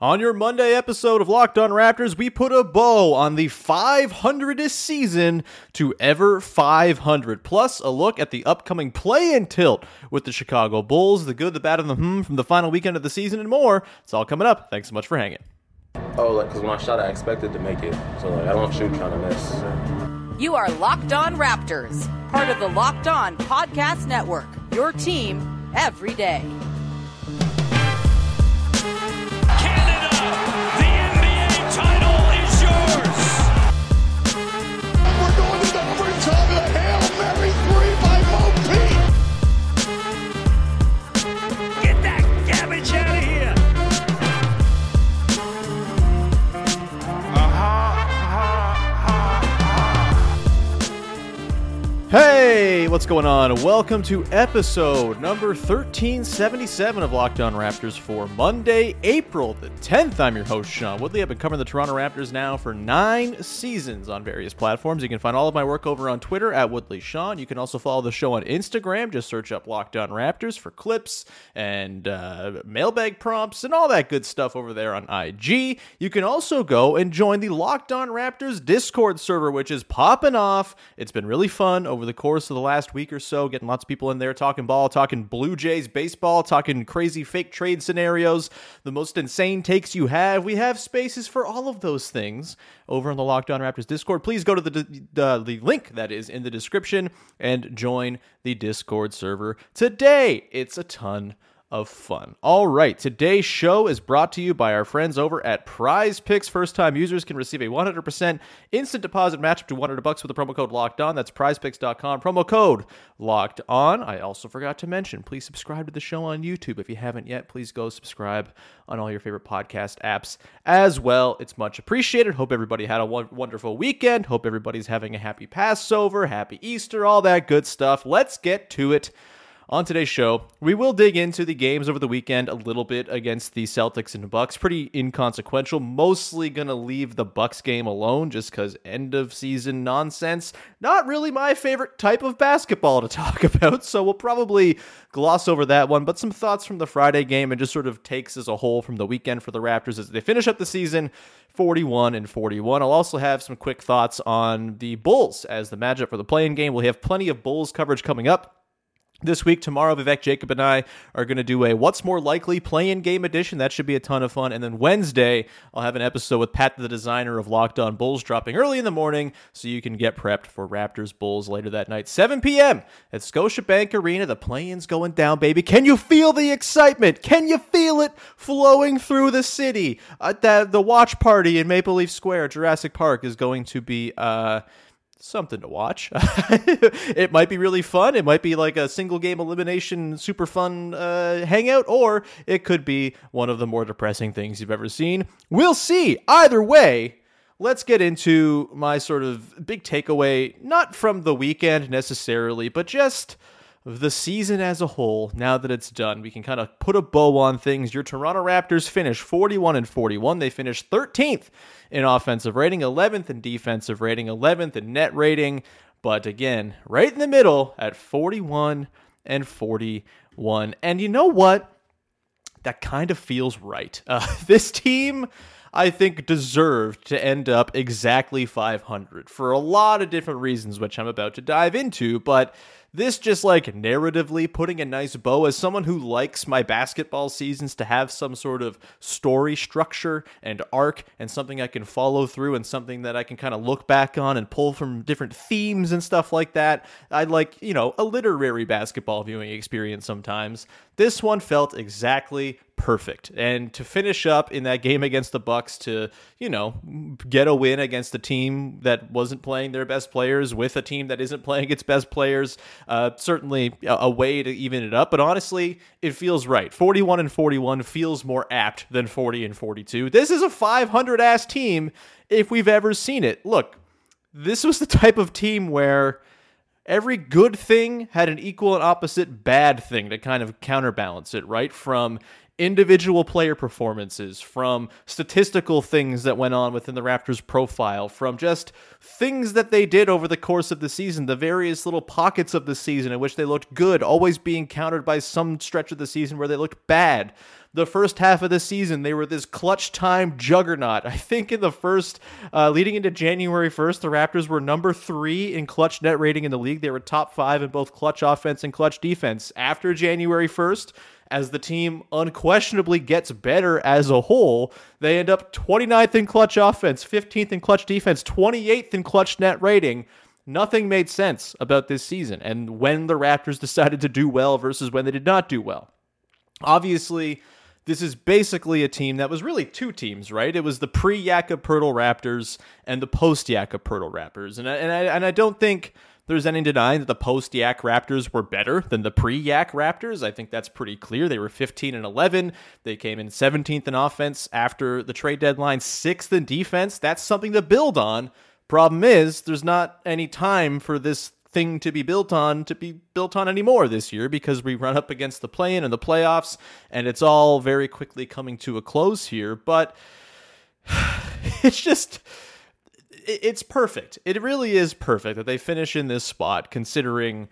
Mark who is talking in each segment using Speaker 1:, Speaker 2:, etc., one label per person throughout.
Speaker 1: On your Monday episode of Locked On Raptors, we put a bow on the 500th season to ever 500, plus a look at the upcoming play-in tilt with the Chicago Bulls, the good, the bad, and the hmm from the final weekend of the season, and more. It's all coming up. Thanks so much for hanging.
Speaker 2: Oh, like, because when I shot, I expected to make it. So, like, I don't shoot trying to miss.
Speaker 3: You are Locked On Raptors, part of the Locked On Podcast Network, your team every day.
Speaker 1: What's going on? Welcome to episode number 1377 of Locked On Raptors for Monday, April the 10th. I'm your host, Sean Woodley. I've been covering the Toronto Raptors now for nine seasons on various platforms. You can find all of my work over on Twitter at Woodley Sean. You can also follow the show on Instagram. Just search up Locked On Raptors for clips and uh, mailbag prompts and all that good stuff over there on IG. You can also go and join the Locked On Raptors Discord server, which is popping off. It's been really fun over the course of the last week or so, getting lots of people in there talking ball, talking Blue Jays baseball, talking crazy fake trade scenarios, the most insane takes you have. We have spaces for all of those things over on the Locked On Raptors Discord. Please go to the, the, the link that is in the description and join the Discord server today. It's a ton of fun. All right, today's show is brought to you by our friends over at Prize Picks. First time users can receive a 100% instant deposit match up to 100 bucks with the promo code locked on. That's prizepicks.com, promo code locked on. I also forgot to mention, please subscribe to the show on YouTube. If you haven't yet, please go subscribe on all your favorite podcast apps as well. It's much appreciated. Hope everybody had a wonderful weekend. Hope everybody's having a happy Passover, happy Easter, all that good stuff. Let's get to it. On today's show, we will dig into the games over the weekend a little bit against the Celtics and Bucks. Pretty inconsequential. Mostly gonna leave the Bucks game alone just because end of season nonsense. Not really my favorite type of basketball to talk about, so we'll probably gloss over that one. But some thoughts from the Friday game and just sort of takes as a whole from the weekend for the Raptors as they finish up the season 41 and 41. I'll also have some quick thoughts on the Bulls as the matchup for the play-in game. We'll have plenty of Bulls coverage coming up. This week, tomorrow, Vivek Jacob and I are going to do a What's More Likely play in game edition. That should be a ton of fun. And then Wednesday, I'll have an episode with Pat, the designer of Locked On Bulls, dropping early in the morning so you can get prepped for Raptors Bulls later that night. 7 p.m. at Scotiabank Arena. The play in's going down, baby. Can you feel the excitement? Can you feel it flowing through the city? Uh, the, the watch party in Maple Leaf Square, Jurassic Park, is going to be. Uh, something to watch. it might be really fun. It might be like a single game elimination, super fun uh, hangout, or it could be one of the more depressing things you've ever seen. We'll see. Either way, let's get into my sort of big takeaway, not from the weekend necessarily, but just the season as a whole, now that it's done, we can kind of put a bow on things. Your Toronto Raptors finished 41 and 41. They finished 13th in offensive rating, 11th in defensive rating, 11th in net rating, but again, right in the middle at 41 and 41. And you know what? That kind of feels right. Uh, this team. I think deserved to end up exactly 500 for a lot of different reasons, which I'm about to dive into. But this just like narratively putting a nice bow as someone who likes my basketball seasons to have some sort of story structure and arc and something I can follow through and something that I can kind of look back on and pull from different themes and stuff like that. I like, you know, a literary basketball viewing experience sometimes. This one felt exactly perfect. And to finish up in that game against the Bucks to, you know, get a win against a team that wasn't playing their best players with a team that isn't playing its best players, uh, certainly a, a way to even it up. But honestly, it feels right. 41 and 41 feels more apt than 40 and 42. This is a 500 ass team if we've ever seen it. Look, this was the type of team where every good thing had an equal and opposite bad thing to kind of counterbalance it, right? From individual player performances, from statistical things that went on within the Raptors profile, from just things that they did over the course of the season, the various little pockets of the season in which they looked good, always being countered by some stretch of the season where they looked bad the first half of the season, they were this clutch time juggernaut. I think in the first, uh, leading into January 1st, the Raptors were number three in clutch net rating in the league. They were top five in both clutch offense and clutch defense. After January 1st, as the team unquestionably gets better as a whole, they end up 29th in clutch offense, 15th in clutch defense, 28th in clutch net rating. Nothing made sense about this season and when the Raptors decided to do well versus when they did not do well. Obviously, this is basically a team that was really two teams, right? It was the pre Jakob Raptors and the post Jakob Raptors, and I, and I and I don't think there's any denying that the post Yak Raptors were better than the pre Yak Raptors. I think that's pretty clear. They were 15 and 11. They came in 17th in offense after the trade deadline, sixth in defense. That's something to build on. Problem is, there's not any time for this thing to be built on to be built on anymore this year because we run up against the play in and the playoffs, and it's all very quickly coming to a close here. But it's just it's perfect. It really is perfect that they finish in this spot considering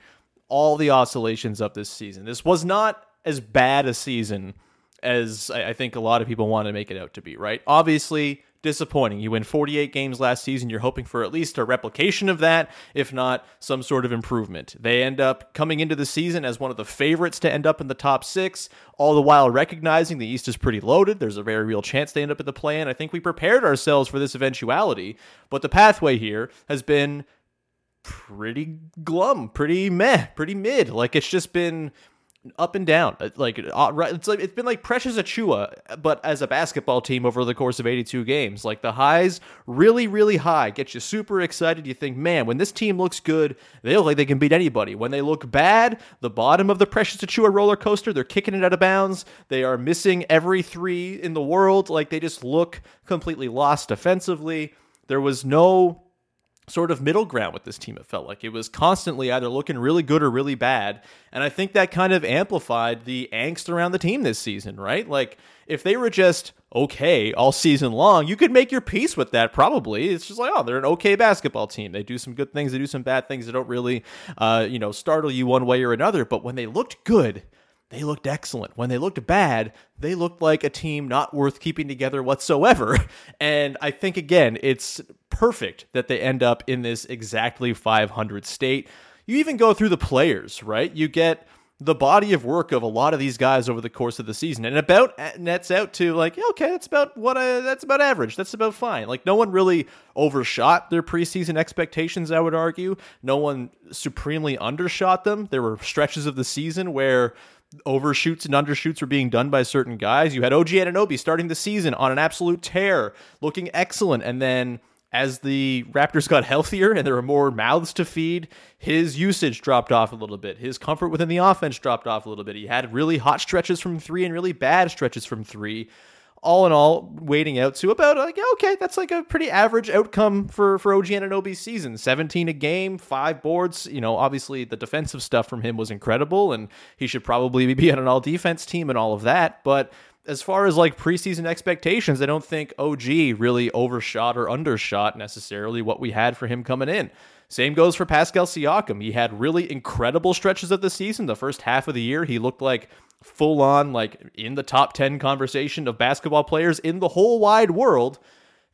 Speaker 1: all the oscillations of this season. This was not as bad a season as I think a lot of people want to make it out to be, right? Obviously, disappointing. You win 48 games last season. You're hoping for at least a replication of that, if not some sort of improvement. They end up coming into the season as one of the favorites to end up in the top six, all the while recognizing the East is pretty loaded. There's a very real chance they end up in the play-in. I think we prepared ourselves for this eventuality, but the pathway here has been pretty glum, pretty meh, pretty mid. Like it's just been up and down. Uh, like uh, it's like it's been like Precious Achiuwa, but as a basketball team over the course of 82 games. Like the highs really, really high, get you super excited. You think, man, when this team looks good, they look like they can beat anybody. When they look bad, the bottom of the Precious Achiuwa roller coaster, they're kicking it out of bounds. They are missing every three in the world. Like they just look completely lost defensively. There was no sort of middle ground with this team. It felt like it was constantly either looking really good or really bad. And I think that kind of amplified the angst around the team this season, right? Like if they were just okay all season long, you could make your peace with that probably. It's just like, oh, they're an okay basketball team. They do some good things, they do some bad things. They don't really, uh, you know, startle you one way or another. But when they looked good, they looked excellent. When they looked bad, they looked like a team not worth keeping together whatsoever. And I think, again, it's perfect that they end up in this exactly 500 state. You even go through the players, right? You get the body of work of a lot of these guys over the course of the season and about nets out to like okay that's about what I that's about average that's about fine like no one really overshot their preseason expectations I would argue no one supremely undershot them there were stretches of the season where overshoots and undershoots were being done by certain guys. You had OG Anunoby starting the season on an absolute tear, looking excellent, and then as the Raptors got healthier and there were more mouths to feed, his usage dropped off a little bit. His comfort within the offense dropped off a little bit. He had really hot stretches from three and really bad stretches from three all in all, waiting out to about like okay, that's like a pretty average outcome for for OG Anunoby's season. 17 a game, five boards. You know, obviously the defensive stuff from him was incredible, and he should probably be on an all defense team and all of that. But as far as like preseason expectations, I don't think OG really overshot or undershot necessarily what we had for him coming in. Same goes for Pascal Siakam. He had really incredible stretches of the season. The first half of the year, he looked like full on, like in the top 10 conversation of basketball players in the whole wide world.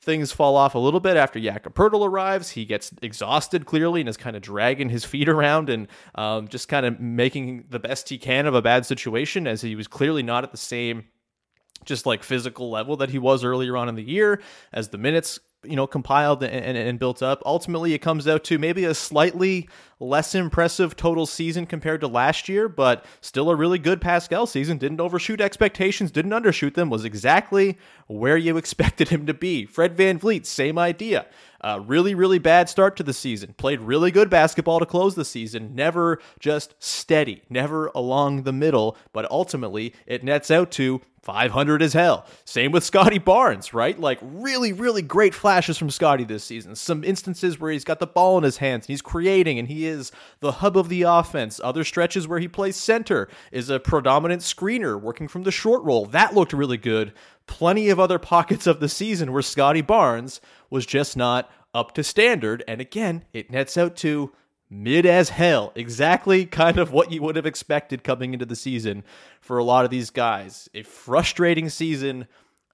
Speaker 1: Things fall off a little bit after Jakob arrives. He gets exhausted clearly and is kind of dragging his feet around and um, just kind of making the best he can of a bad situation as he was clearly not at the same just like physical level that he was earlier on in the year as the minutes you know compiled and, and, and, built up. Ultimately it comes out to maybe a slightly less impressive total season compared to last year but still a really good pascal season. Didn't overshoot expectations didn't undershoot them was exactly where you expected him to be. Fred van vanvleet same idea uh, really, really bad start to the season. Played really good basketball to close the season. Never just steady, never along the middle, but ultimately it nets out to 500 as hell. Same with Scotty Barnes, right? Like really, really great flashes from Scotty this season. Some instances where he's got the ball in his hands and he's creating and he is the hub of the offense. Other stretches where he plays center is a predominant screener working from the short roll. That looked really good. Plenty of other pockets of the season where Scotty Barnes was just not up to standard. And again, it nets out to mid as hell. Exactly kind of what you would have expected coming into the season for a lot of these guys. A frustrating season,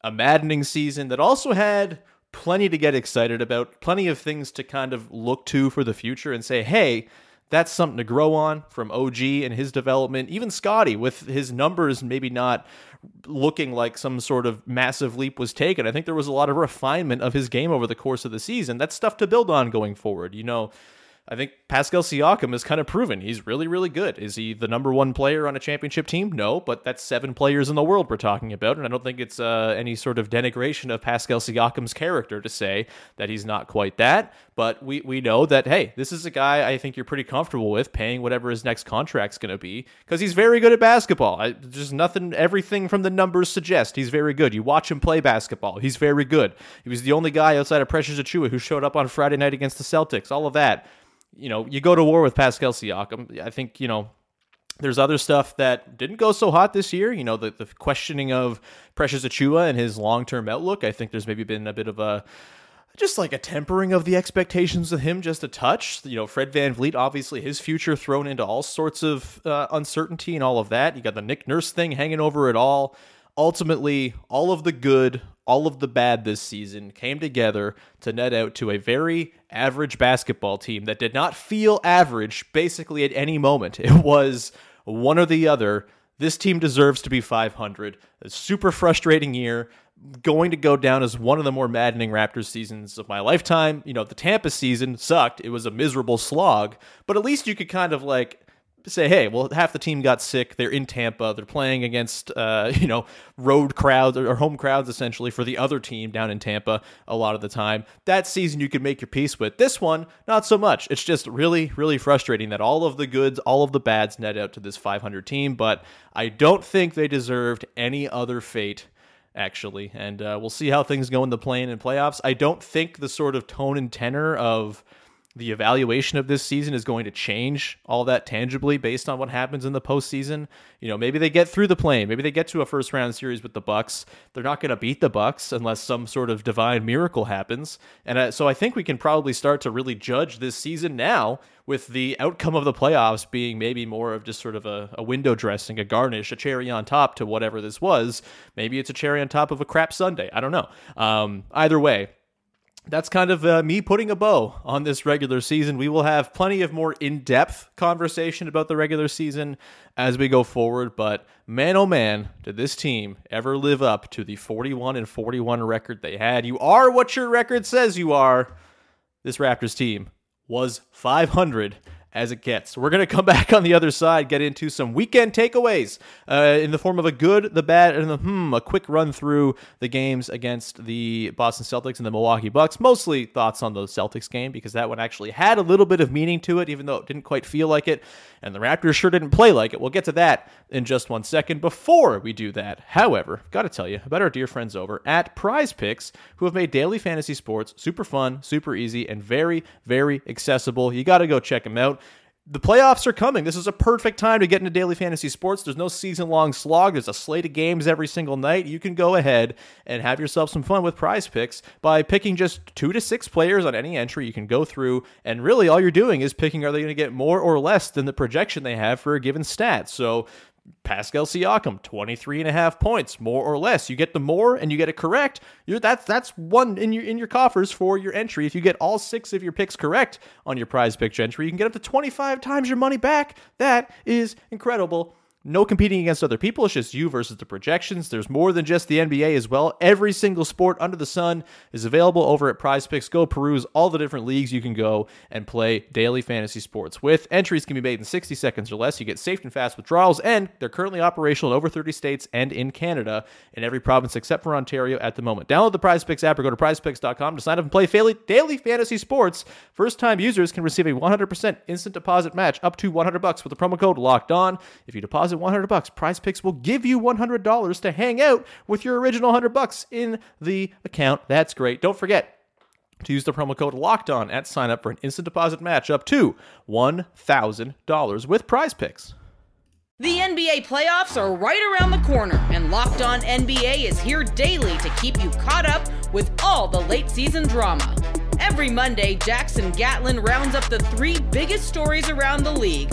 Speaker 1: a maddening season that also had plenty to get excited about, plenty of things to kind of look to for the future and say, hey, that's something to grow on from OG and his development. Even Scotty with his numbers maybe not looking like some sort of massive leap was taken. I think there was a lot of refinement of his game over the course of the season. That's stuff to build on going forward. You know, I think Pascal Siakam has kind of proven he's really, really good. Is he the number one player on a championship team? No, but that's seven players in the world we're talking about, and I don't think it's uh, any sort of denigration of Pascal Siakam's character to say that he's not quite that. But we we know that hey, this is a guy I think you're pretty comfortable with paying whatever his next contract's going to be because he's very good at basketball. I, just nothing, everything from the numbers suggest he's very good. You watch him play basketball, he's very good. He was the only guy outside of Precious Achiuwa who showed up on Friday night against the Celtics. All of that you know, you go to war with Pascal Siakam. I think, you know, there's other stuff that didn't go so hot this year. You know, the, the questioning of Precious Achiuwa and his long term outlook. I think there's maybe been a bit of a just like a tempering of the expectations of him just a touch. You know, Fred VanVleet, obviously his future thrown into all sorts of uh, uncertainty and all of that. You got the Nick Nurse thing hanging over it all. Ultimately, all of the good, all of the bad this season came together to net out to a very average basketball team that did not feel average basically at any moment. It was one or the other. This team deserves to be 500. A super frustrating year, going to go down as one of the more maddening Raptors seasons of my lifetime. You know, the Tampa season sucked. It was a miserable slog, but at least you could kind of like say, hey, well, half the team got sick. They're in Tampa. They're playing against, uh, you know, road crowds or home crowds essentially for the other team down in Tampa a lot of the time. That season you could make your peace with. This one, not so much. It's just really, really frustrating that all of the goods, all of the bads net out to this 500 team. But I don't think they deserved any other fate actually. And uh, we'll see how things go in the play-in and playoffs. I don't think the sort of tone and tenor of the evaluation of this season is going to change all that tangibly based on what happens in the postseason. You know, maybe they get through the play-in, maybe they get to a first round series with the Bucks. They're not going to beat the Bucks unless some sort of divine miracle happens. And uh, so I think we can probably start to really judge this season now with the outcome of the playoffs being maybe more of just sort of a, a window dressing, a garnish, a cherry on top to whatever this was. Maybe it's a cherry on top of a crap Sunday. I don't know. Um, either way, that's kind of uh, me putting a bow on this regular season. We will have plenty of more in depth conversation about the regular season as we go forward. But man, oh man, did this team ever live up to the 41 and 41 record they had? You are what your record says you are. This Raptors team was 500 as it gets. We're going to come back on the other side, get into some weekend takeaways uh, in the form of a good, the bad, and the hmm, a quick run through the games against the Boston Celtics and the Milwaukee Bucks. Mostly thoughts on the Celtics game because that one actually had a little bit of meaning to it, even though it didn't quite feel like it. And the Raptors sure didn't play like it. We'll get to that in just one second. Before we do that, however, got to tell you about our dear friends over at Prize Picks, who have made daily fantasy sports super fun, super easy, and very, very accessible. You got to go check them out the playoffs are coming. This is a perfect time to get into daily fantasy sports. There's no season long slog. There's a slate of games every single night. You can go ahead and have yourself some fun with prize picks by picking just two to six players on any entry. You can go through, and really all you're doing is picking are they going to get more or less than the projection they have for a given stat. So Pascal Siakam, 23 and a half points, more or less. You get the more and you get it correct. You're that's that's one in your in your coffers for your entry. If you get all six of your picks correct on your prize pick entry, you can get up to 25 times your money back. That is incredible. No competing against other people. It's just you versus the projections. There's more than just the NBA as well. Every single sport under the sun is available over at Prize Picks. Go peruse all the different leagues you can go and play daily fantasy sports with. Entries can be made in 60 seconds or less. You get safe and fast withdrawals, and they're currently operational in over 30 states and in Canada, in every province except for Ontario at the moment. Download the Prize Picks app or go to prizepicks.com to sign up and play daily fantasy sports. First time users can receive a 100% instant deposit match up to 100 bucks with the promo code locked on. If you deposit 100 bucks, Prize Picks will give you $100 to hang out with your original 100 bucks in the account. That's great. Don't forget, to use the promo code locked on at sign up for an instant deposit match up to $1,000 with prize picks.
Speaker 3: The NBA playoffs are right around the corner, and Locked On NBA is here daily to keep you caught up with all the late season drama. Every Monday, Jackson Gatlin rounds up the three biggest stories around the league,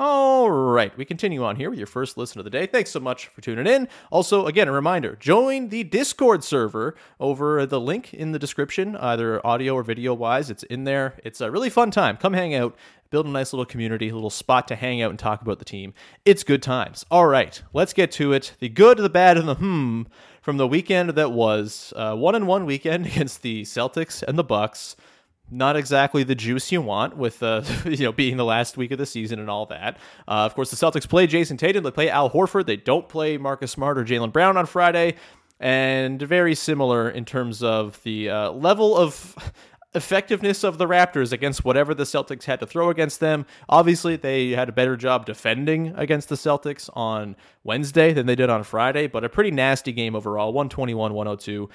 Speaker 1: All right, we continue on here with your first listen of the day. Thanks so much for tuning in. Also, again, a reminder join the Discord server over the link in the description, either audio or video wise. It's in there. It's a really fun time. Come hang out, build a nice little community, a little spot to hang out and talk about the team. It's good times. All right, let's get to it. The good, the bad, and the hmm from the weekend that was uh, one and one weekend against the Celtics and the Bucks not exactly the juice you want with uh, you know being the last week of the season and all that. Uh, of course, the Celtics play Jayson Tatum. They play Al Horford. They don't play Marcus Smart or Jaylen Brown on Friday, and very similar in terms of the uh, level of effectiveness of the Raptors against whatever the Celtics had to throw against them. Obviously, they had a better job defending against the Celtics on Wednesday than they did on Friday, but a pretty nasty game overall 121 102.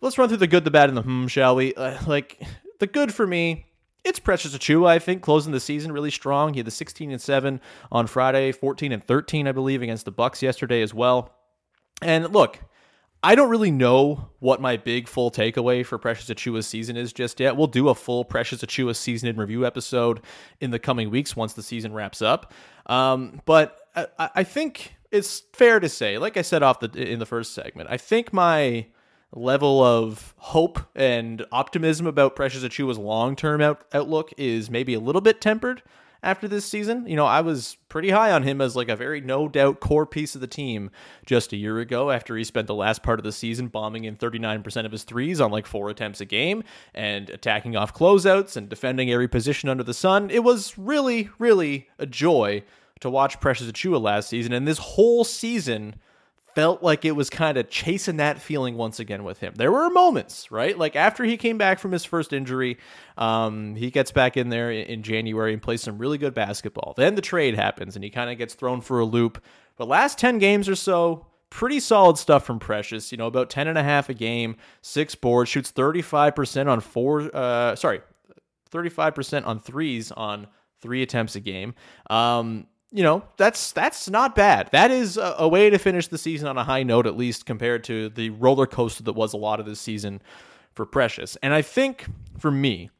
Speaker 1: Let's run through the good, the bad, and the hmm, shall we? Uh, like, the good for me, it's Precious Achiuwa, I think, closing the season really strong. He had the 16 and 7 on Friday, 14 and 13, I believe, against the Bucks yesterday as well. And look, I don't really know what my big full takeaway for Precious Achiuwa's season is just yet. We'll do a full Precious Achiuwa season in review episode in the coming weeks once the season wraps up. Um, but I, I think it's fair to say, like I said off the in the first segment, I think my level of hope and optimism about Precious Achiuwa's long term out- outlook is maybe a little bit tempered after this season. You know, I was pretty high on him as like a very no doubt core piece of the team just a year ago after he spent the last part of the season bombing in 39% of his threes on like four attempts a game and attacking off closeouts and defending every position under the sun. It was really, really a joy to watch Precious Achiuwa last season. And this whole season felt like it was kind of chasing that feeling once again with him. There were moments, right? Like after he came back from his first injury, um, he gets back in there in January and plays some really good basketball. Then the trade happens and he kind of gets thrown for a loop. But last 10 games or so, pretty solid stuff from Precious. You know, about 10 and a half a game, six boards, shoots 35% on four, uh, sorry, 35% on threes on three attempts a game. Um, you know that's that's not bad. That is a, a, way to finish the season on a high note, at least compared to the roller coaster that was a lot of this season for Precious. And I think for me,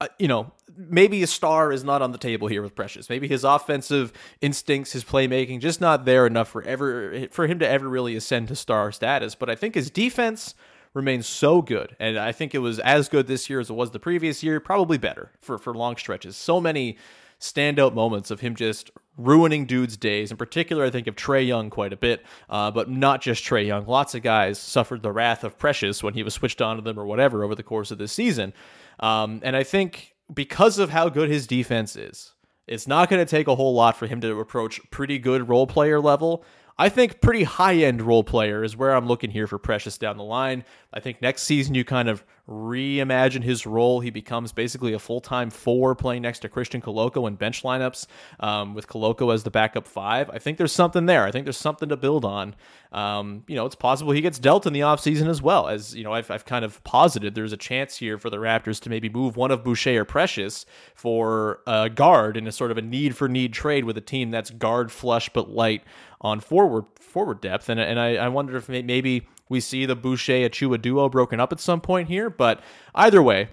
Speaker 1: uh, you know, maybe a star is not on the table here with Precious. Maybe his offensive instincts, his playmaking, just not there enough for ever for him to ever really ascend to star status. But I think his defense remains so good, and I think it was as good this year as it was the previous year, probably better for for long stretches. So many standout moments of him just ruining dudes' days. In particular, I think of Trae Young quite a bit, uh, but not just Trae Young. Lots of guys suffered the wrath of Precious when he was switched onto them or whatever over the course of this season. Um, and I think because of how good his defense is, it's not going to take a whole lot for him to approach pretty good role player level. I think pretty high end role player is where I'm looking here for Precious down the line. I think next season you kind of reimagine his role. He becomes basically a full time four playing next to Christian Koloko in bench lineups um, with Koloko as the backup five. I think there's something there. I think there's something to build on. Um, you know, it's possible he gets dealt in the offseason as well. As, you know, I've, I've kind of posited there's a chance here for the Raptors to maybe move one of Boucher or Precious for a guard in a sort of a need for need trade with a team that's guard flush but light on forward forward depth. And, and I, I wonder if maybe we see the Boucher Achiuwa duo broken up at some point here. But either way,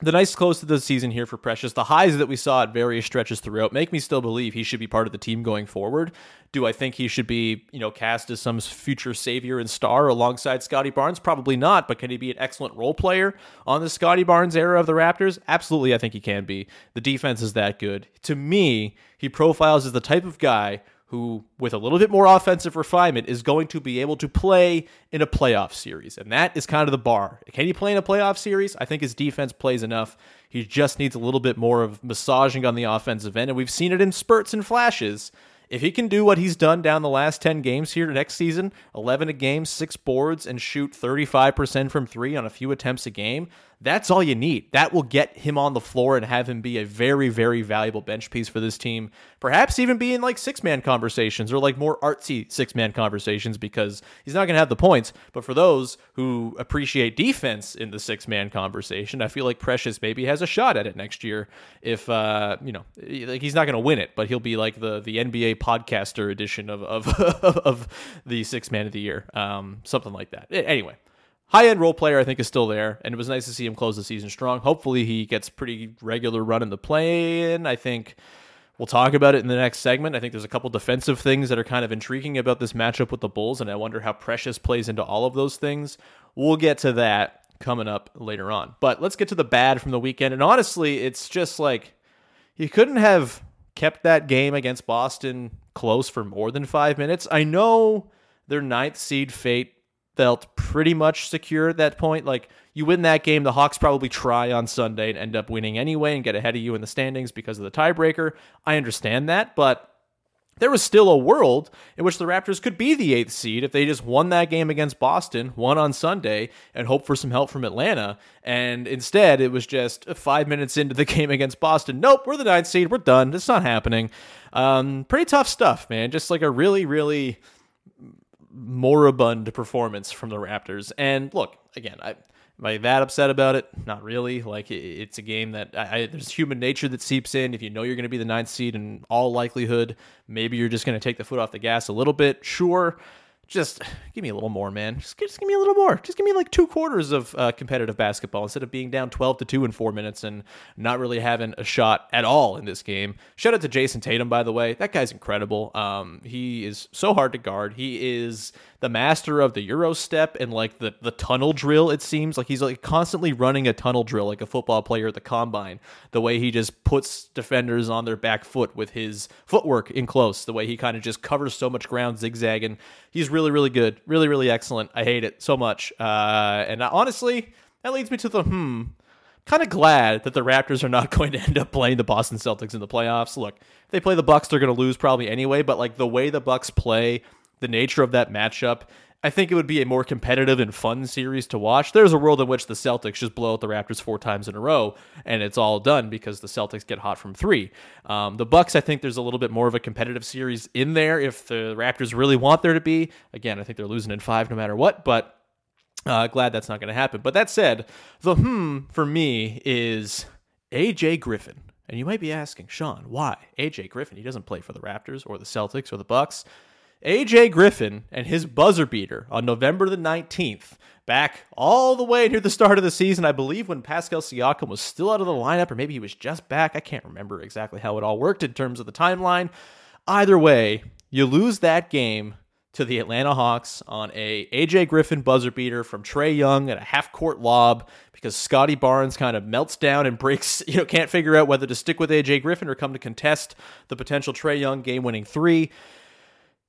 Speaker 1: the nice close to the season here for Precious, the highs that we saw at various stretches throughout make me still believe he should be part of the team going forward. Do I think he should be, you know, cast as some future savior and star alongside Scotty Barnes? Probably not, but can he be an excellent role player on the Scotty Barnes era of the Raptors? Absolutely, I think he can be. The defense is that good. To me, he profiles as the type of guy who, with a little bit more offensive refinement, is going to be able to play in a playoff series. And that is kind of the bar. Can he play in a playoff series? I think his defense plays enough. He just needs a little bit more of massaging on the offensive end. And we've seen it in spurts and flashes. If he can do what he's done down the last 10 games here next season 11 a game, six boards, and shoot 35% from three on a few attempts a game that's all you need. That will get him on the floor and have him be a very, very valuable bench piece for this team. Perhaps even be in like six man conversations or like more artsy six man conversations because he's not going to have the points. But for those who appreciate defense in the six man conversation, I feel like Precious maybe has a shot at it next year. If, uh, you know, like he's not going to win it, but he'll be like the, the NBA podcaster edition of, of, of the six man of the year. Um, something like that. Anyway high end role player, I think, is still there, and it was nice to see him close the season strong. Hopefully, he gets pretty regular run in the play in. I think we'll talk about it in the next segment. I think there's a couple defensive things that are kind of intriguing about this matchup with the Bulls, and I wonder how Precious plays into all of those things. We'll get to that coming up later on. But let's get to the bad from the weekend. And honestly, it's just like you couldn't have kept that game against Boston close for more than five minutes. I know their ninth seed fate felt pretty much secure at that point. Like you win that game, the Hawks probably try on Sunday and end up winning anyway and get ahead of you in the standings because of the tiebreaker. I understand that, but there was still a world in which the Raptors could be the eighth seed if they just won that game against Boston, won on Sunday, and hope for some help from Atlanta. And instead, it was just five minutes into the game against Boston. Nope, we're the ninth seed. We're done. It's not happening. Um, pretty tough stuff, man. Just like a really, really moribund performance from the Raptors. And look, again, I am I that upset about it? Not really. Like it's a game that I, I, there's human nature that seeps in. If you know you're going to be the ninth seed, in all likelihood, maybe you're just going to take the foot off the gas a little bit. Sure, just give me a little more, man. Just, just give me a little more. Just give me like two quarters of uh, competitive basketball instead of being down 12 to 2 in four minutes and not really having a shot at all in this game. Shout out to Jayson Tatum, by the way. That guy's incredible. Um, he is so hard to guard. He is the master of the Euro step and like the, the tunnel drill, it seems. Like he's like constantly running a tunnel drill like a football player at the combine. The way he just puts defenders on their back foot with his footwork in close, the way he kind of just covers so much ground zigzagging. He's really, really really good. Really, really excellent. I hate it so much. Uh, and honestly, that leads me to the hmm. Kind of glad that the Raptors are not going to end up playing the Boston Celtics in the playoffs. Look, if they play the Bucks, they're going to lose probably anyway. But like the way the Bucks play, the nature of that matchup, I think it would be a more competitive and fun series to watch. There's a world in which the Celtics just blow out the Raptors four times in a row, and it's all done because the Celtics get hot from three. Um, the Bucks, I think there's a little bit more of a competitive series in there if the Raptors really want there to be. Again, I think they're losing in five no matter what, but uh, glad that's not going to happen. But that said, the hmm for me is AJ Griffin. And you might be asking, Sean, why? AJ Griffin, he doesn't play for the Raptors or the Celtics or the Bucks. AJ Griffin and his buzzer beater on November the 19th, back all the way near the start of the season, I believe when Pascal Siakam was still out of the lineup, or maybe he was just back. I can't remember exactly how it all worked in terms of the timeline. Either way, you lose that game to the Atlanta Hawks on a AJ Griffin buzzer beater from Trae Young at a half court lob because Scotty Barnes kind of melts down and breaks, you know, can't figure out whether to stick with AJ Griffin or come to contest the potential Trae Young game winning three.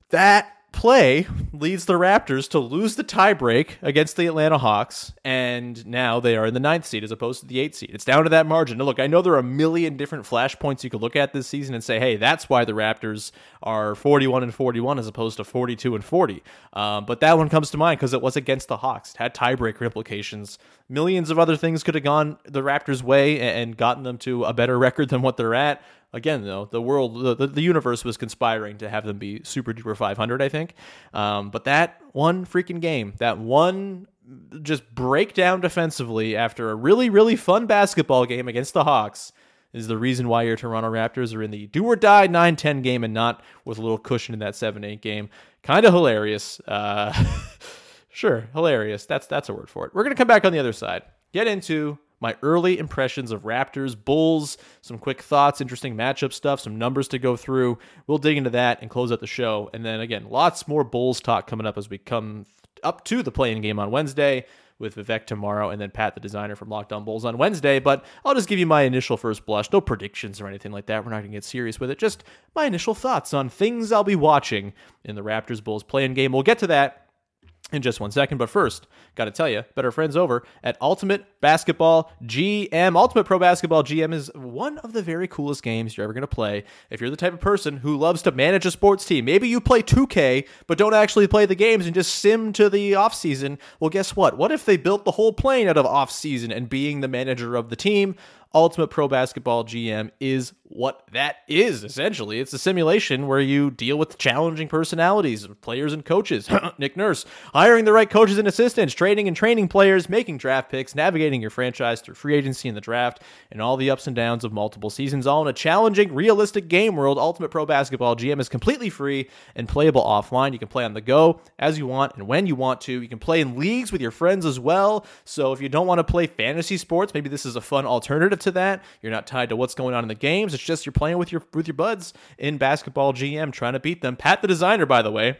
Speaker 1: That play leads the Raptors to lose the tiebreak against the Atlanta Hawks, and now they are in the ninth seed as opposed to the eighth seed. It's down to that margin. Now, look, I know there are a million different flashpoints you could look at this season and say, hey, that's why the Raptors are 41 and 41 as opposed to 42 and 40. Um, but that one comes to mind because it was against the Hawks. It had tiebreaker implications. Millions of other things could have gone the Raptors' way and gotten them to a better record than what they're at again though the world the, the universe was conspiring to have them be super duper 500 i think. Um, but that one freaking game that one just breakdown defensively after a really really fun basketball game against the hawks is the reason why your toronto raptors are in the do or die 9-10 game and not with a little cushion in that 7-8 game. Kind of hilarious. Uh, sure hilarious. That's that's a word for it. We're going to come back on the other side. Get into my early impressions of Raptors, Bulls, some quick thoughts, interesting matchup stuff, some numbers to go through. We'll dig into that and close out the show. And then again, lots more Bulls talk coming up as we come up to the play-in game on Wednesday with Vivek tomorrow and then Pat, the designer from Locked On Bulls on Wednesday. But I'll just give you my initial first blush. No predictions or anything like that. We're not going to get serious with it. Just my initial thoughts on things I'll be watching in the Raptors Bulls play-in game. We'll get to that in just one second. But first, got to tell you, better friends over at Ultimate Basketball GM. Ultimate Pro Basketball GM is one of the very coolest games you're ever going to play. If you're the type of person who loves to manage a sports team, maybe you play 2K, but don't actually play the games and just sim to the offseason. Well, guess what? What if they built the whole plane out of offseason and being the manager of the team? Ultimate Pro Basketball GM is what that is, essentially. It's a simulation where you deal with challenging personalities of players and coaches. Nick Nurse, hiring the right coaches and assistants, trading and training players, making draft picks, navigating your franchise through free agency and the draft, and all the ups and downs of multiple seasons, all in a challenging, realistic game world. Ultimate Pro Basketball GM is completely free and playable offline. You can play on the go as you want and when you want to. You can play in leagues with your friends as well. So if you don't want to play fantasy sports, maybe this is a fun alternative to that. You're not tied to what's going on in the games. It's just you're playing with your with your buds in basketball GM, trying to beat them. Pat the designer, by the way,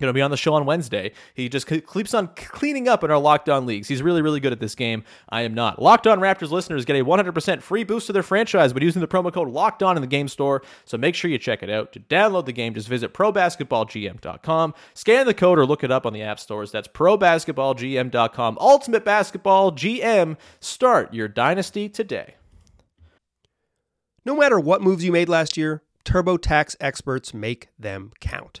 Speaker 1: going to be on the show on Wednesday. He just keeps on cleaning up in our Locked On leagues. He's really, really good at this game. I am not. Locked On Raptors listeners get a 100% free boost to their franchise by using the promo code Locked On in the game store. So make sure you check it out. To download the game, just visit ProBasketballGM.com, scan the code, or look it up on the app stores. That's ProBasketballGM.com. Ultimate Basketball GM. Start your dynasty today.
Speaker 4: No matter what moves you made last year, TurboTax experts make them count.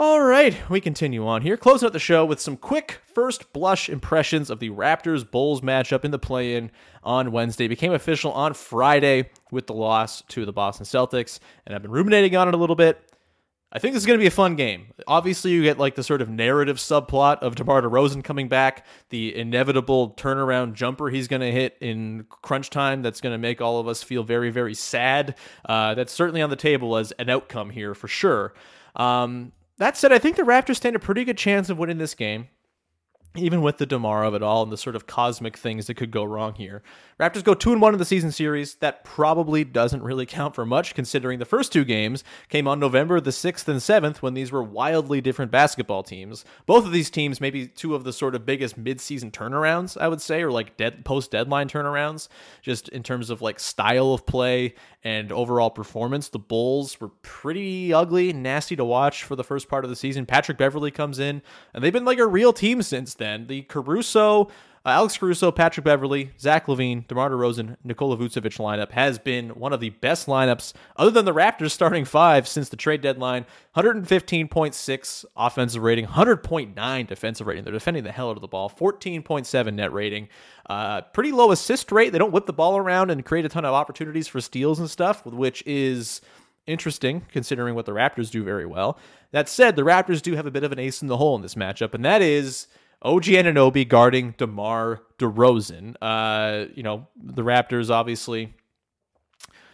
Speaker 1: All right, we continue on here, closing out the show with some quick first blush impressions of the Raptors Bulls matchup in the play in on Wednesday. It became official on Friday with the loss to the Boston Celtics, and I've been ruminating on it a little bit. I think this is going to be a fun game. Obviously, you get like the sort of narrative subplot of DeMar DeRozan coming back, the inevitable turnaround jumper he's going to hit in crunch time that's going to make all of us feel very, very sad. Uh, that's certainly on the table as an outcome here for sure. Um, that said, I think the Raptors stand a pretty good chance of winning this game even with the DeMar of it all and the sort of cosmic things that could go wrong here. Raptors go 2 and 1 in the season series. That probably doesn't really count for much considering the first two games came on November the 6th and 7th when these were wildly different basketball teams. Both of these teams maybe two of the sort of biggest mid-season turnarounds, I would say, or like dead post-deadline turnarounds just in terms of like style of play and overall performance. The Bulls were pretty ugly, nasty to watch for the first part of the season. Patrick Beverley comes in and they've been like a real team since then. The Caruso uh, Alex Caruso, Patrick Beverley, Zach LaVine, DeMar DeRozan, Nikola Vucevic lineup has been one of the best lineups, other than the Raptors starting five since the trade deadline. 115.6 offensive rating, 100.9 defensive rating. They're defending the hell out of the ball. 14.7 net rating. Uh, pretty low assist rate. They don't whip the ball around and create a ton of opportunities for steals and stuff, which is interesting considering what the Raptors do very well. That said, the Raptors do have a bit of an ace in the hole in this matchup, and that is OG Anunoby guarding DeMar DeRozan. Uh, you know, the Raptors obviously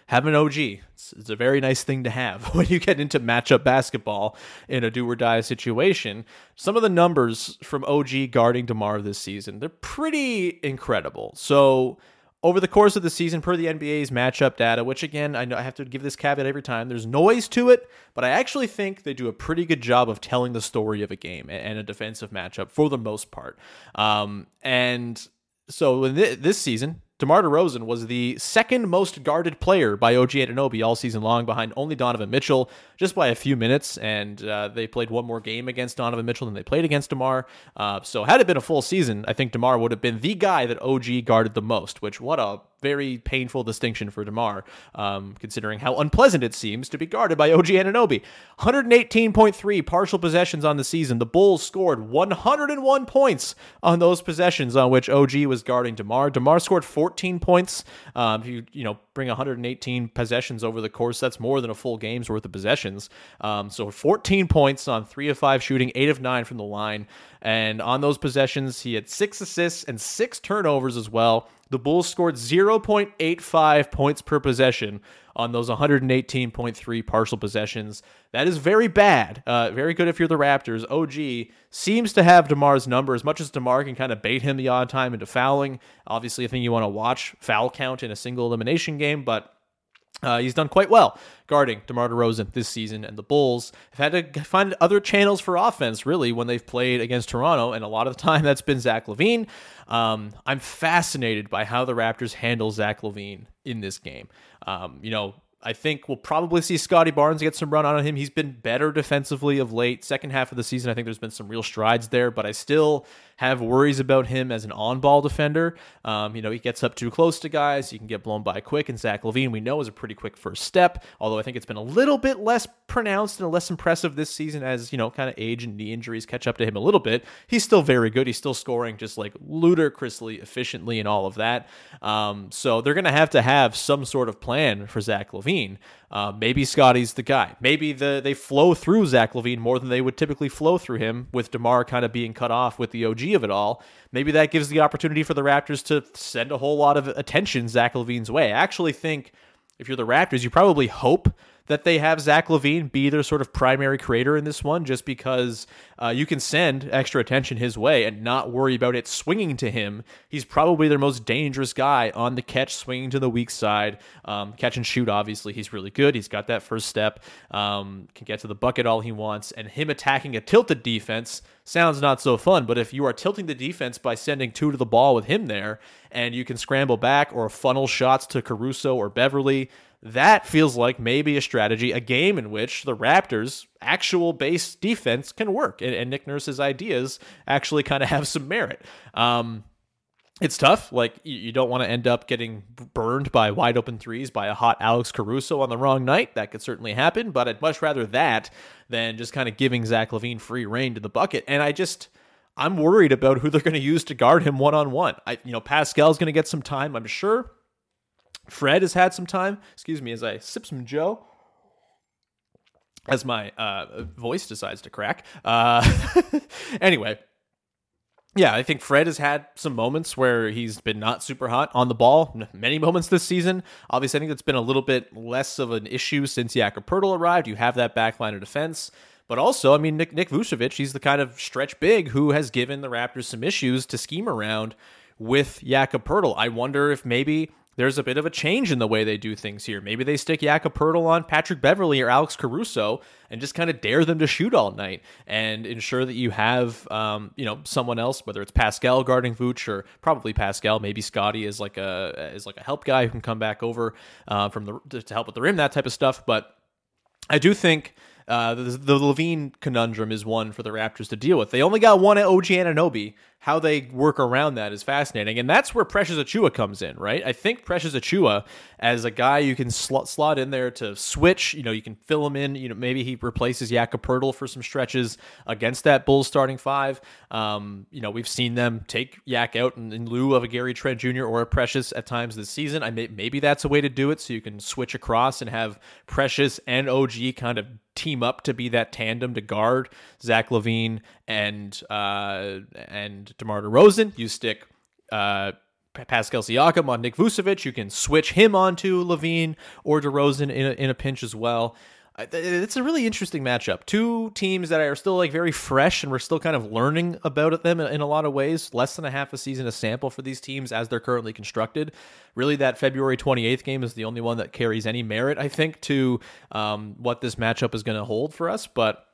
Speaker 1: have an OG. It's, it's, a very nice thing to have when you get into matchup basketball in a do or die situation. Some of the numbers from OG guarding DeMar this season, they're pretty incredible. So over the course of the season, per the NBA's matchup data, which again, I know I have to give this caveat every time, there's noise to it, but I actually think they do a pretty good job of telling the story of a game and a defensive matchup for the most part. Um, and so in this season, DeMar DeRozan was the second most guarded player by OG Anunoby all season long, behind only Donovan Mitchell, just by a few minutes. And uh, they played one more game against Donovan Mitchell than they played against DeMar. Uh, so had it been a full season, I think DeMar would have been the guy that OG guarded the most, which what a very painful distinction for DeMar, um, considering how unpleasant it seems to be guarded by OG Anunoby. 118.3 partial possessions on the season. The Bulls scored 101 points on those possessions on which OG was guarding DeMar. DeMar scored 14 points. Um, if you, you know, bring 118 possessions over the course, that's more than a full game's worth of possessions. Um, so 14 points on three of five shooting, eight of nine from the line. And on those possessions, he had six assists and six turnovers as well. The Bulls scored 0.85 points per possession on those 118.3 partial possessions. That is very bad. Uh, very good if you're the Raptors. OG seems to have DeMar's number as much as DeMar can kind of bait him the odd time into fouling. Obviously, a thing you want to watch foul count in a single elimination game, but uh, he's done quite well guarding DeMar DeRozan this season, and the Bulls have had to find other channels for offense, really, when they've played against Toronto, and a lot of the time that's been Zach LaVine. Um, I'm fascinated by how the Raptors handle Zach LaVine in this game. Um, you know, I think we'll probably see Scottie Barnes get some run on him. He's been better defensively of late. Second half of the season, I think there's been some real strides there, but I still have worries about him as an on ball defender. Um, you know, he gets up too close to guys, he can get blown by quick, and Zach LaVine, we know, is a pretty quick first step, although I think it's been a little bit less pronounced and less impressive this season as, you know, kind of age and knee injuries catch up to him a little bit. He's still very good. He's still scoring just like ludicrously efficiently and all of that. Um, so they're going to have to have some sort of plan for Zach LaVine. Uh, maybe Scottie's the guy. Maybe the they flow through Zach LaVine more than they would typically flow through him, with DeMar kind of being cut off with the OG of it all. Maybe that gives the opportunity for the Raptors to send a whole lot of attention Zach LaVine's way. I actually think if you're the Raptors, you probably hope that they have Zach LaVine be their sort of primary creator in this one, just because uh, you can send extra attention his way and not worry about it swinging to him. He's probably their most dangerous guy on the catch, swinging to the weak side. Um, catch and shoot, obviously, he's really good. He's got that first step, um, can get to the bucket all he wants, and him attacking a tilted defense sounds not so fun. But if you are tilting the defense by sending two to the ball with him there, and you can scramble back or funnel shots to Caruso or Beverley, that feels like maybe a strategy, a game in which the Raptors' actual base defense can work, and, and Nick Nurse's ideas actually kind of have some merit. Um, it's tough. Like you don't want to end up getting burned by wide open threes by a hot Alex Caruso on the wrong night. That could certainly happen, but I'd much rather that than just kind of giving Zach LaVine free reign to the bucket. And I just I'm worried about who they're going to use to guard him one on one. I you know Pascal's going to get some time, I'm sure. Fred has had some time. Excuse me as I sip some Joe. As my uh, voice decides to crack. Uh, anyway, yeah, I think Fred has had some moments where he's been not super hot on the ball. Many moments this season. Obviously, I think that's been a little bit less of an issue since Jakob Poeltl arrived. You have that back line of defense. But also, I mean, Nick, Nick Vucevic, he's the kind of stretch big who has given the Raptors some issues to scheme around with Jakob Poeltl. I wonder if maybe there's a bit of a change in the way they do things here. Maybe they stick Jakob Poeltl on Patrick Beverley or Alex Caruso and just kind of dare them to shoot all night and ensure that you have, um, you know, someone else, whether it's Pascal guarding Vooch or probably Pascal, maybe Scottie is like a is like a help guy who can come back over uh, from the to help with the rim, that type of stuff. But I do think uh, the, the LaVine conundrum is one for the Raptors to deal with. They only got one at OG Anunoby. How they work around that is fascinating, and that's where Precious Achiuwa comes in, right? I think Precious Achiuwa, as a guy you can slot, slot in there to switch, you know, you can fill him in. You know, maybe he replaces Jakob for some stretches against that Bulls starting five. Um, you know, we've seen them take Yak out in, in, lieu of a Gary Trent Jr. or a Precious at times this season. I may, maybe that's a way to do it, so you can switch across and have Precious and OG kind of team up to be that tandem to guard Zach LaVine and uh, and DeMar DeRozan. You stick uh, Pascal Siakam on Nick Vucevic. You can switch him onto LaVine or DeRozan in a, in a pinch as well. It's a really interesting matchup. Two teams that are still like very fresh, and we're still kind of learning about them in a lot of ways. Less than a half a season a sample for these teams as they're currently constructed. Really, that February 28th game is the only one that carries any merit, I think, to um, what this matchup is going to hold for us. But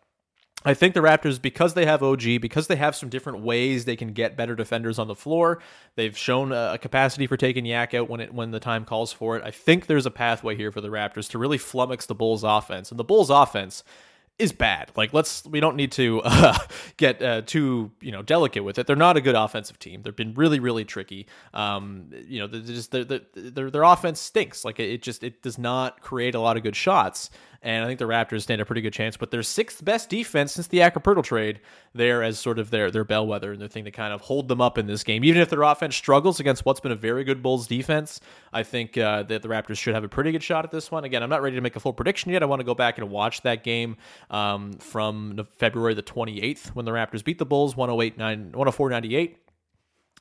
Speaker 1: I think the Raptors, because they have OG, because they have some different ways they can get better defenders on the floor, they've shown a capacity for taking Yak out when it when the time calls for it. I think there's a pathway here for the Raptors to really flummox the Bulls' offense, and the Bulls' offense is bad. Like let's we don't need to uh, get uh, too you know delicate with it. They're not a good offensive team. They've been really really tricky. Um, you know, just they're, their their offense stinks. Like it just it does not create a lot of good shots and I think the Raptors stand a pretty good chance. But their sixth best defense since the Acker trade there as sort of their their bellwether and their thing to kind of hold them up in this game. Even if their offense struggles against what's been a very good Bulls defense, I think uh, that the Raptors should have a pretty good shot at this one. Again, I'm not ready to make a full prediction yet. I want to go back and watch that game um, from February the 28th when the Raptors beat the Bulls 108 104 98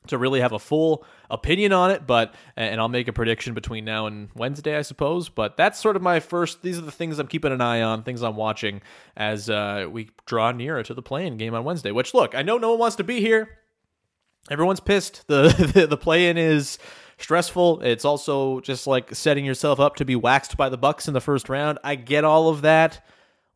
Speaker 1: to really have a full opinion on it, but and I'll make a prediction between now and Wednesday, I suppose. But that's sort of my first. These are the things I'm keeping an eye on, things I'm watching as uh, we draw nearer to the play-in game on Wednesday. Which look, I know no one wants to be here. Everyone's pissed. The the, the play-in is stressful. It's also just like setting yourself up to be waxed by the Bucks in the first round. I get all of that.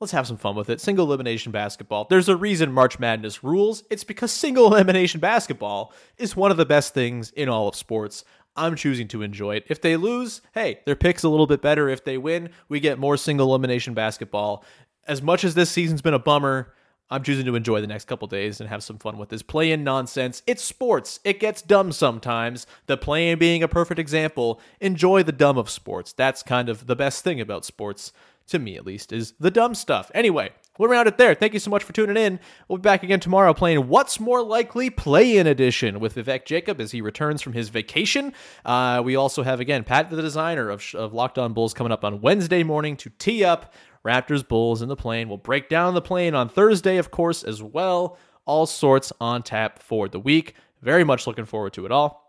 Speaker 1: Let's have some fun with it. Single elimination basketball. There's a reason March Madness rules. It's because single elimination basketball is one of the best things in all of sports. I'm choosing to enjoy it. If they lose, hey, their pick's a little bit better. If they win, we get more single elimination basketball. As much as this season's been a bummer, I'm choosing to enjoy the next couple days and have some fun with this play in nonsense. It's sports. It gets dumb sometimes. The play in being a perfect example. Enjoy the dumb of sports. That's kind of the best thing about sports to me at least, is the dumb stuff. Anyway, we'll round it there. Thank you so much for tuning in. We'll be back again tomorrow playing What's More Likely Play In Edition with Vivek Jacob as he returns from his vacation. Uh, we also have, again, Pat, the designer of, of Locked On Bulls, coming up on Wednesday morning to tee up Raptors Bulls in the play-in. We'll break down the play-in on Thursday, of course, as well. All sorts on tap for the week. Very much looking forward to it all.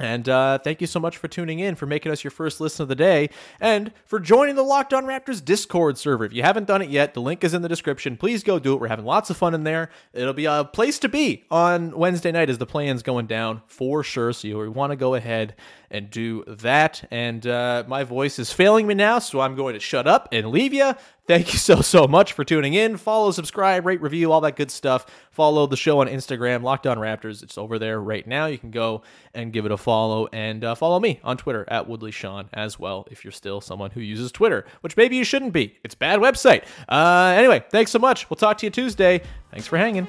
Speaker 1: And uh, thank you so much for tuning in, for making us your first listen of the day, and for joining the Locked On Raptors Discord server. If you haven't done it yet, the link is in the description. Please go do it. We're having lots of fun in there. It'll be a place to be on Wednesday night as the plan's going down for sure. So you want to go ahead and do that. And uh, my voice is failing me now, so I'm going to shut up and leave you. Thank you so, so much for tuning in. Follow, subscribe, rate, review, all that good stuff. Follow the show on Instagram, Locked On Raptors. It's over there right now. You can go and give it a follow. And uh, follow me on Twitter at Woodley Sean as well if you're still someone who uses Twitter, which maybe you shouldn't be. It's bad website. Uh, anyway, thanks so much. We'll talk to you Tuesday. Thanks for hanging.